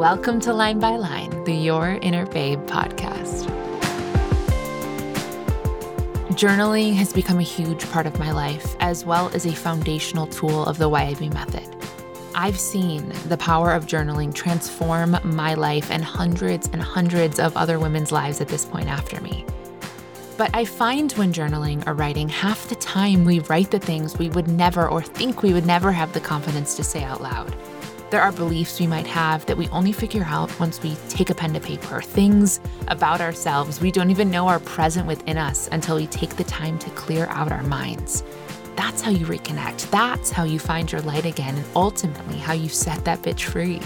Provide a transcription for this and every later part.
Welcome to Line by Line, the Your Inner Babe podcast. Journaling has become a huge part of my life, as well as a foundational tool of the YIB method. I've seen the power of journaling transform my life and hundreds and hundreds of other women's lives at this point after me. But I find when journaling or writing, half the time we write the things we would never or think we would never have the confidence to say out loud. There are beliefs we might have that we only figure out once we take a pen to paper, things about ourselves we don't even know are present within us until we take the time to clear out our minds. That's how you reconnect. That's how you find your light again, and ultimately how you set that bitch free.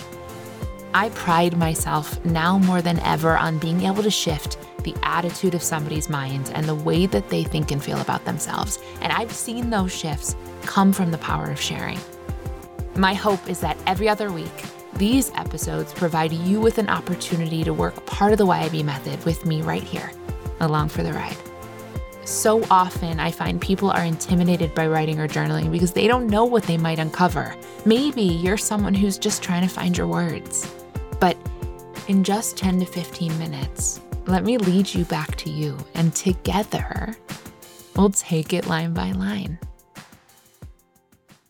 I pride myself now more than ever on being able to shift the attitude of somebody's mind and the way that they think and feel about themselves. And I've seen those shifts come from the power of sharing. My hope is that every other week, these episodes provide you with an opportunity to work part of the YIB method with me right here, along for the ride. So often, I find people are intimidated by writing or journaling because they don't know what they might uncover. Maybe you're someone who's just trying to find your words. But in just 10 to 15 minutes, let me lead you back to you, and together we'll take it line by line.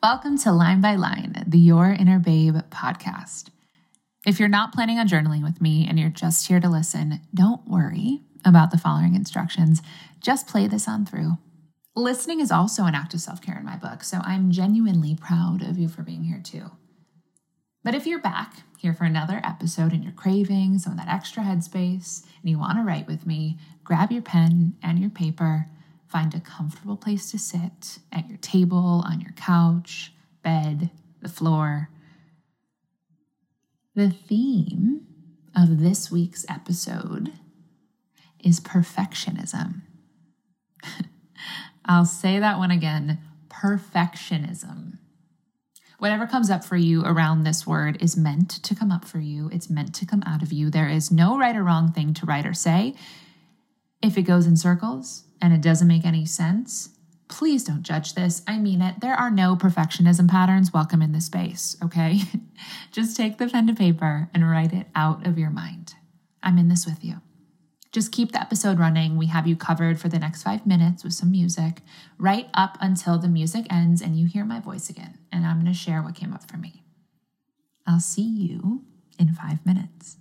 Welcome to Line by Line, the Your Inner Babe podcast. If you're not planning on journaling with me and you're just here to listen, don't worry about the following instructions. Just play this on through. Listening is also an act of self care in my book, so I'm genuinely proud of you for being here too. But if you're back here for another episode and you're craving some of that extra headspace and you want to write with me, grab your pen and your paper, find a comfortable place to sit at your table, on your couch, bed, the floor. The theme of this week's episode is perfectionism. I'll say that one again perfectionism. Whatever comes up for you around this word is meant to come up for you. It's meant to come out of you. There is no right or wrong thing to write or say. If it goes in circles and it doesn't make any sense, please don't judge this. I mean it. There are no perfectionism patterns welcome in this space, okay? Just take the pen to paper and write it out of your mind. I'm in this with you. Just keep the episode running. We have you covered for the next five minutes with some music, right up until the music ends and you hear my voice again. And I'm going to share what came up for me. I'll see you in five minutes.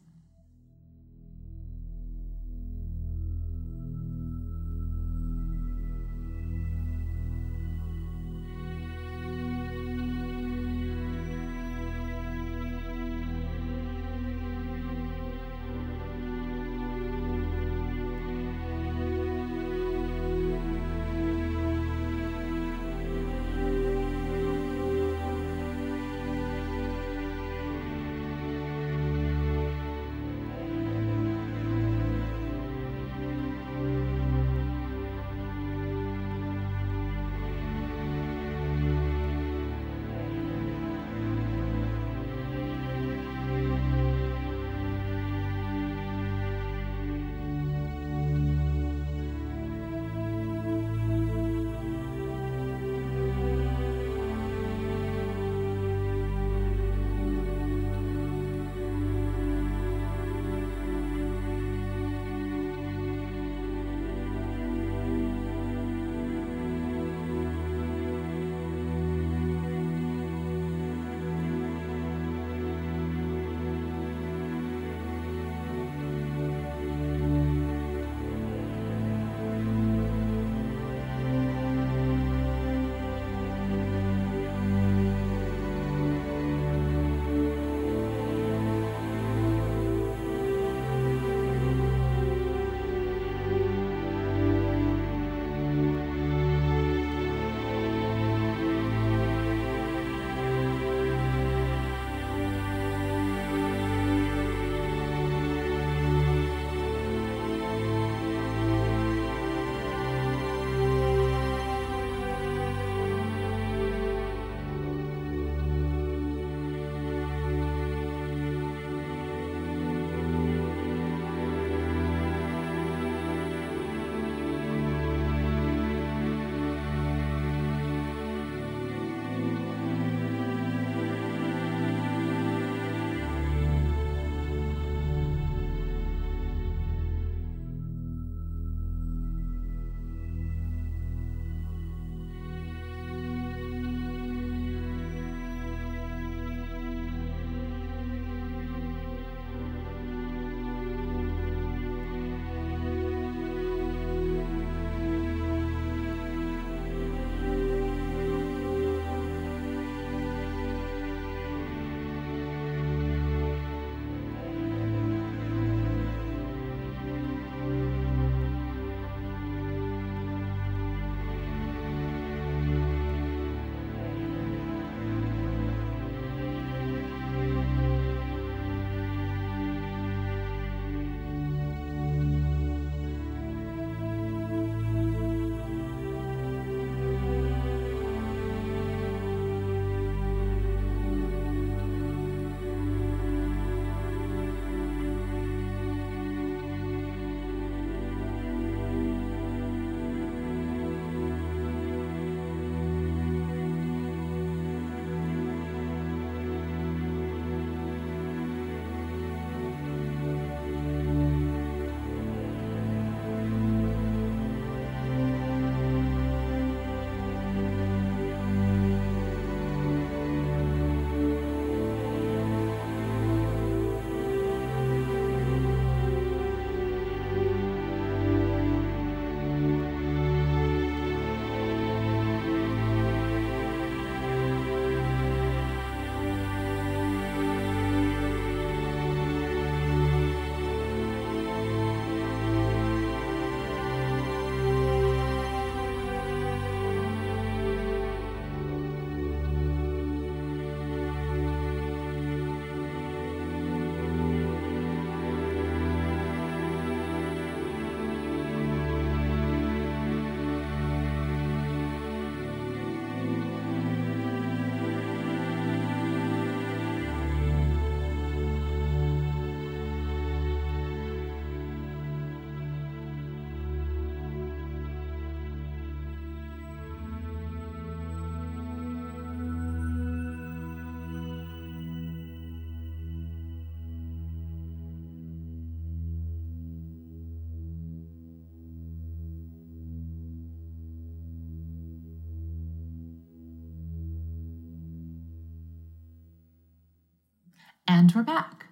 And we're back.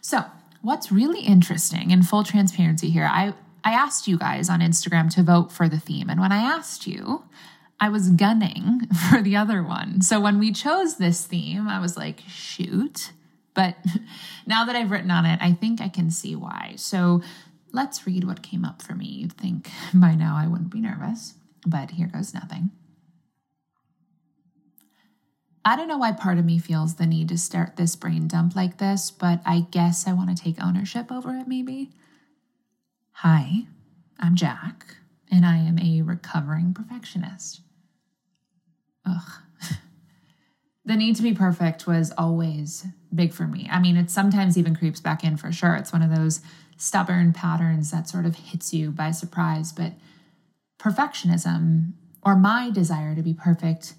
So, what's really interesting in full transparency here, I, I asked you guys on Instagram to vote for the theme. And when I asked you, I was gunning for the other one. So when we chose this theme, I was like, shoot. But now that I've written on it, I think I can see why. So let's read what came up for me. You'd think by now I wouldn't be nervous, but here goes nothing. I don't know why part of me feels the need to start this brain dump like this, but I guess I want to take ownership over it maybe. Hi, I'm Jack, and I am a recovering perfectionist. Ugh. the need to be perfect was always big for me. I mean, it sometimes even creeps back in for sure. It's one of those stubborn patterns that sort of hits you by surprise, but perfectionism or my desire to be perfect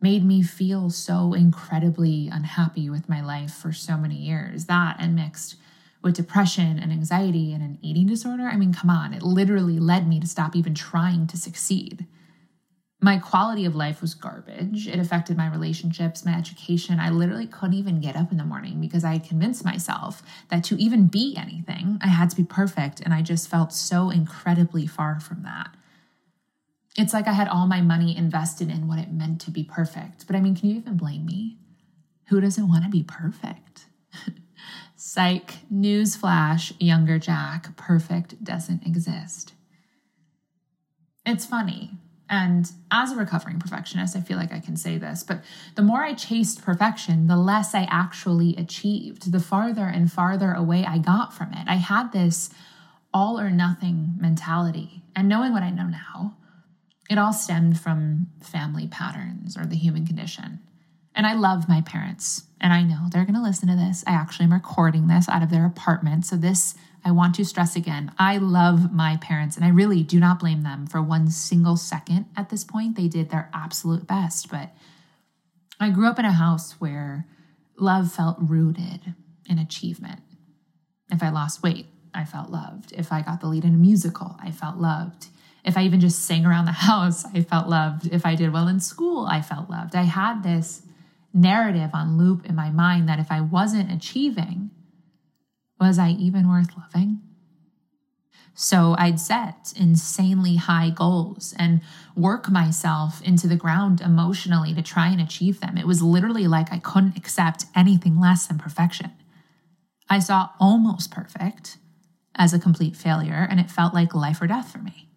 made me feel so incredibly unhappy with my life for so many years. That and mixed with depression and anxiety and an eating disorder. I mean, come on, it literally led me to stop even trying to succeed. My quality of life was garbage. It affected my relationships, my education. I literally couldn't even get up in the morning because I had convinced myself that to even be anything, I had to be perfect. And I just felt so incredibly far from that. It's like I had all my money invested in what it meant to be perfect. But I mean, can you even blame me? Who doesn't want to be perfect? Psych, newsflash, younger Jack, perfect doesn't exist. It's funny. And as a recovering perfectionist, I feel like I can say this, but the more I chased perfection, the less I actually achieved, the farther and farther away I got from it. I had this all or nothing mentality. And knowing what I know now, it all stemmed from family patterns or the human condition. And I love my parents, and I know they're going to listen to this. I actually am recording this out of their apartment. So, this, I want to stress again I love my parents, and I really do not blame them for one single second at this point. They did their absolute best. But I grew up in a house where love felt rooted in achievement. If I lost weight, I felt loved. If I got the lead in a musical, I felt loved. If I even just sang around the house, I felt loved. If I did well in school, I felt loved. I had this narrative on loop in my mind that if I wasn't achieving, was I even worth loving? So I'd set insanely high goals and work myself into the ground emotionally to try and achieve them. It was literally like I couldn't accept anything less than perfection. I saw almost perfect as a complete failure, and it felt like life or death for me.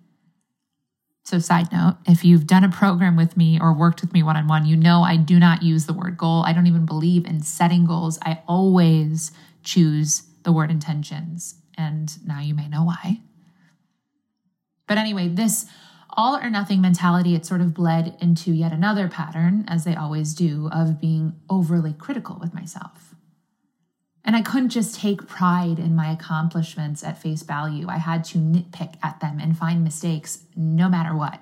So, side note, if you've done a program with me or worked with me one on one, you know I do not use the word goal. I don't even believe in setting goals. I always choose the word intentions. And now you may know why. But anyway, this all or nothing mentality, it sort of bled into yet another pattern, as they always do, of being overly critical with myself. And I couldn't just take pride in my accomplishments at face value. I had to nitpick at them and find mistakes no matter what.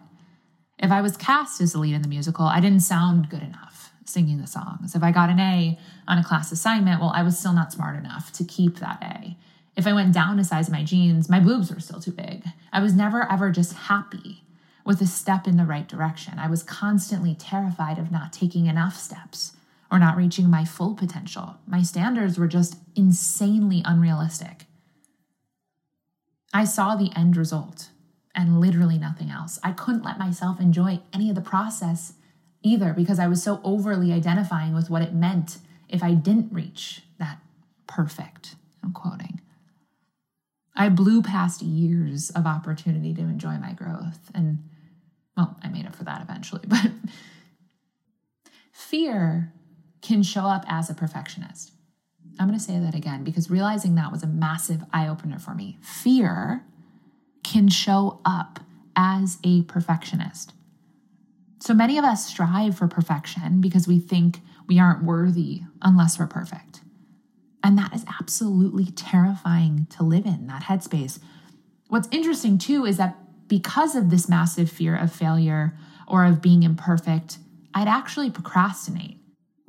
If I was cast as the lead in the musical, I didn't sound good enough singing the songs. If I got an A on a class assignment, well, I was still not smart enough to keep that A. If I went down a size of my jeans, my boobs were still too big. I was never ever just happy with a step in the right direction. I was constantly terrified of not taking enough steps or not reaching my full potential. My standards were just insanely unrealistic. I saw the end result and literally nothing else. I couldn't let myself enjoy any of the process either because I was so overly identifying with what it meant if I didn't reach that perfect. I'm quoting. I blew past years of opportunity to enjoy my growth. And, well, I made up for that eventually, but fear can show up as a perfectionist. I'm going to say that again because realizing that was a massive eye opener for me. Fear can show up as a perfectionist. So many of us strive for perfection because we think we aren't worthy unless we're perfect. And that is absolutely terrifying to live in, that headspace. What's interesting too is that because of this massive fear of failure or of being imperfect, I'd actually procrastinate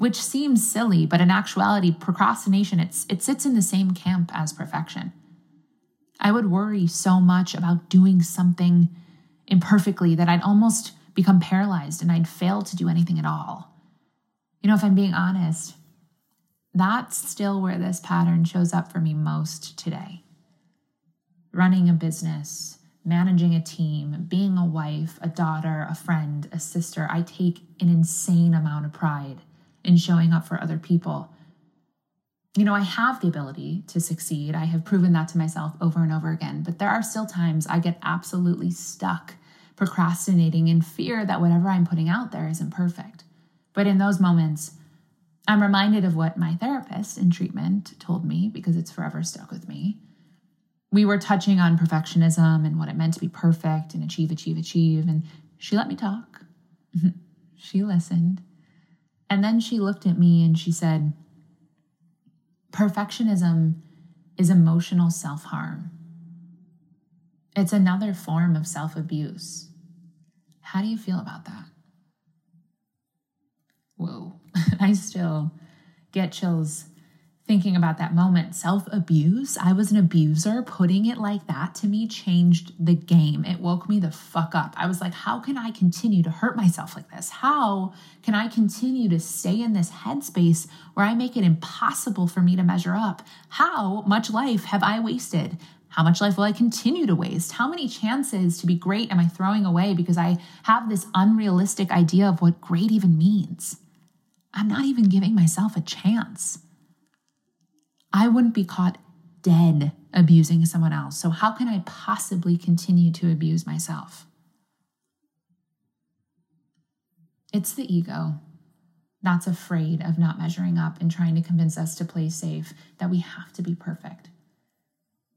which seems silly, but in actuality, procrastination it's, it sits in the same camp as perfection. I would worry so much about doing something imperfectly that I'd almost become paralyzed and I'd fail to do anything at all. You know, if I'm being honest, That's still where this pattern shows up for me most today. Running a business, managing a team, being a wife, a daughter, a friend, a sister, I take an insane amount of pride in showing up for other people. You know, I have the ability to succeed. I have proven that to myself over and over again, but there are still times I get absolutely stuck procrastinating in fear that whatever I'm putting out there isn't perfect. But in those moments, I'm reminded of what my therapist in treatment told me because it's forever stuck with me we were touching on perfectionism and what it meant to be perfect and achieve, achieve, achieve. And she let me talk. she listened. And then she looked at me and she said, Perfectionism is emotional self harm. It's another form of self abuse. How do you feel about that? Whoa, I still get chills thinking about that moment self abuse. I was an abuser. Putting it like that to me changed the game. It woke me the fuck up. I was like, how can I continue to hurt myself like this? How can I continue to stay in this headspace where I make it impossible for me to measure up? How much life have I wasted? How much life will I continue to waste? How many chances to be great am I throwing away because I have this unrealistic idea of what great even means? I'm not even giving myself a chance. I wouldn't be caught dead abusing someone else. So, how can I possibly continue to abuse myself? It's the ego that's afraid of not measuring up and trying to convince us to play safe, that we have to be perfect.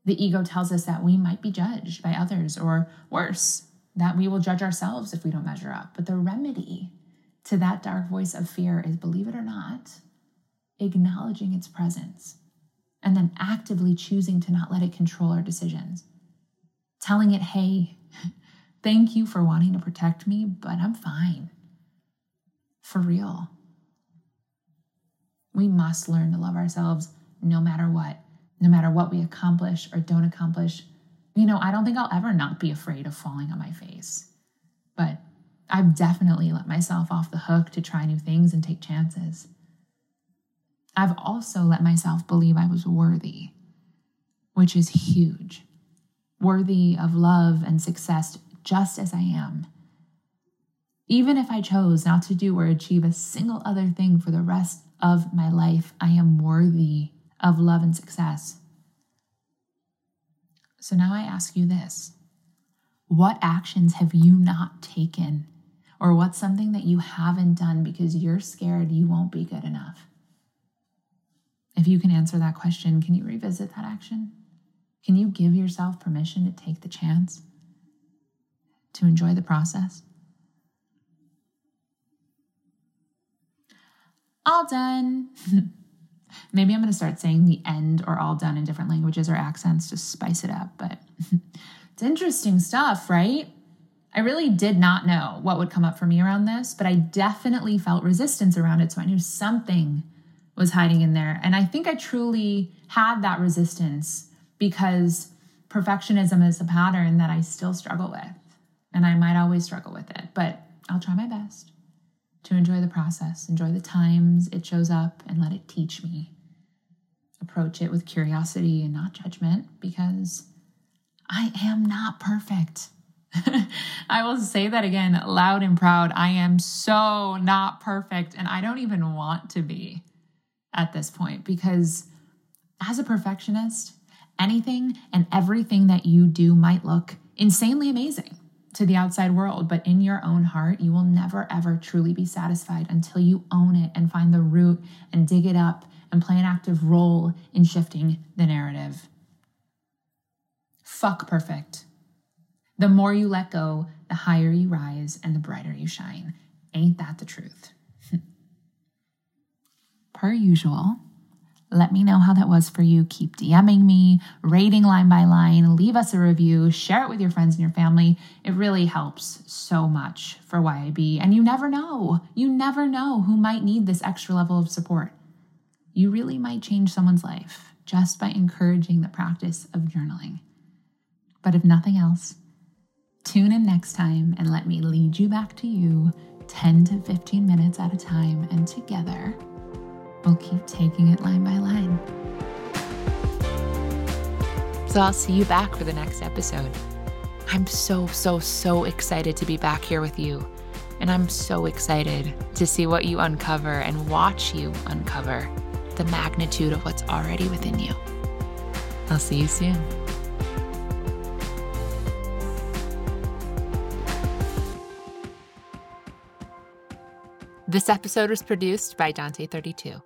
The ego tells us that we might be judged by others, or worse, that we will judge ourselves if we don't measure up. But the remedy to that dark voice of fear is, believe it or not, acknowledging its presence and then actively choosing to not let it control our decisions. Telling it, hey, thank you for wanting to protect me, but I'm fine. For real. We must learn to love ourselves no matter what, no matter what we accomplish or don't accomplish. You know, I don't think I'll ever not be afraid of falling on my face, but I've definitely let myself off the hook to try new things and take chances. I've also let myself believe I was worthy, which is huge. Worthy of love and success just as I am. Even if I chose not to do or achieve a single other thing for the rest of my life, I am worthy of love and success. So now I ask you this What actions have you not taken? Or what's something that you haven't done because you're scared you won't be good enough? If you can answer that question, can you revisit that action? Can you give yourself permission to take the chance to enjoy the process? All done. Maybe I'm going to start saying the end or all done in different languages or accents to spice it up, but it's interesting stuff, right? I really did not know what would come up for me around this, but I definitely felt resistance around it. So I knew something was hiding in there. And I think I truly had that resistance because perfectionism is a pattern that I still struggle with. And I might always struggle with it, but I'll try my best to enjoy the process, enjoy the times it shows up, and let it teach me. Approach it with curiosity and not judgment because I am not perfect. I will say that again loud and proud. I am so not perfect, and I don't even want to be at this point because as a perfectionist, anything and everything that you do might look insanely amazing to the outside world, but in your own heart, you will never ever truly be satisfied until you own it and find the root and dig it up and play an active role in shifting the narrative. Fuck perfect. The more you let go, the higher you rise and the brighter you shine. Ain't that the truth? Per usual. Let me know how that was for you. Keep DMing me, rating line by line, leave us a review, share it with your friends and your family. It really helps so much for YIB. And you never know, you never know who might need this extra level of support. You really might change someone's life just by encouraging the practice of journaling. But if nothing else, tune in next time and let me lead you back to you 10 to 15 minutes at a time and together we'll keep taking it line by line. So I'll see you back for the next episode. I'm so, so, so excited to be back here with you. And I'm so excited to see what you uncover and watch you uncover the magnitude of what's already within you. I'll see you soon. This episode was produced by Dante32.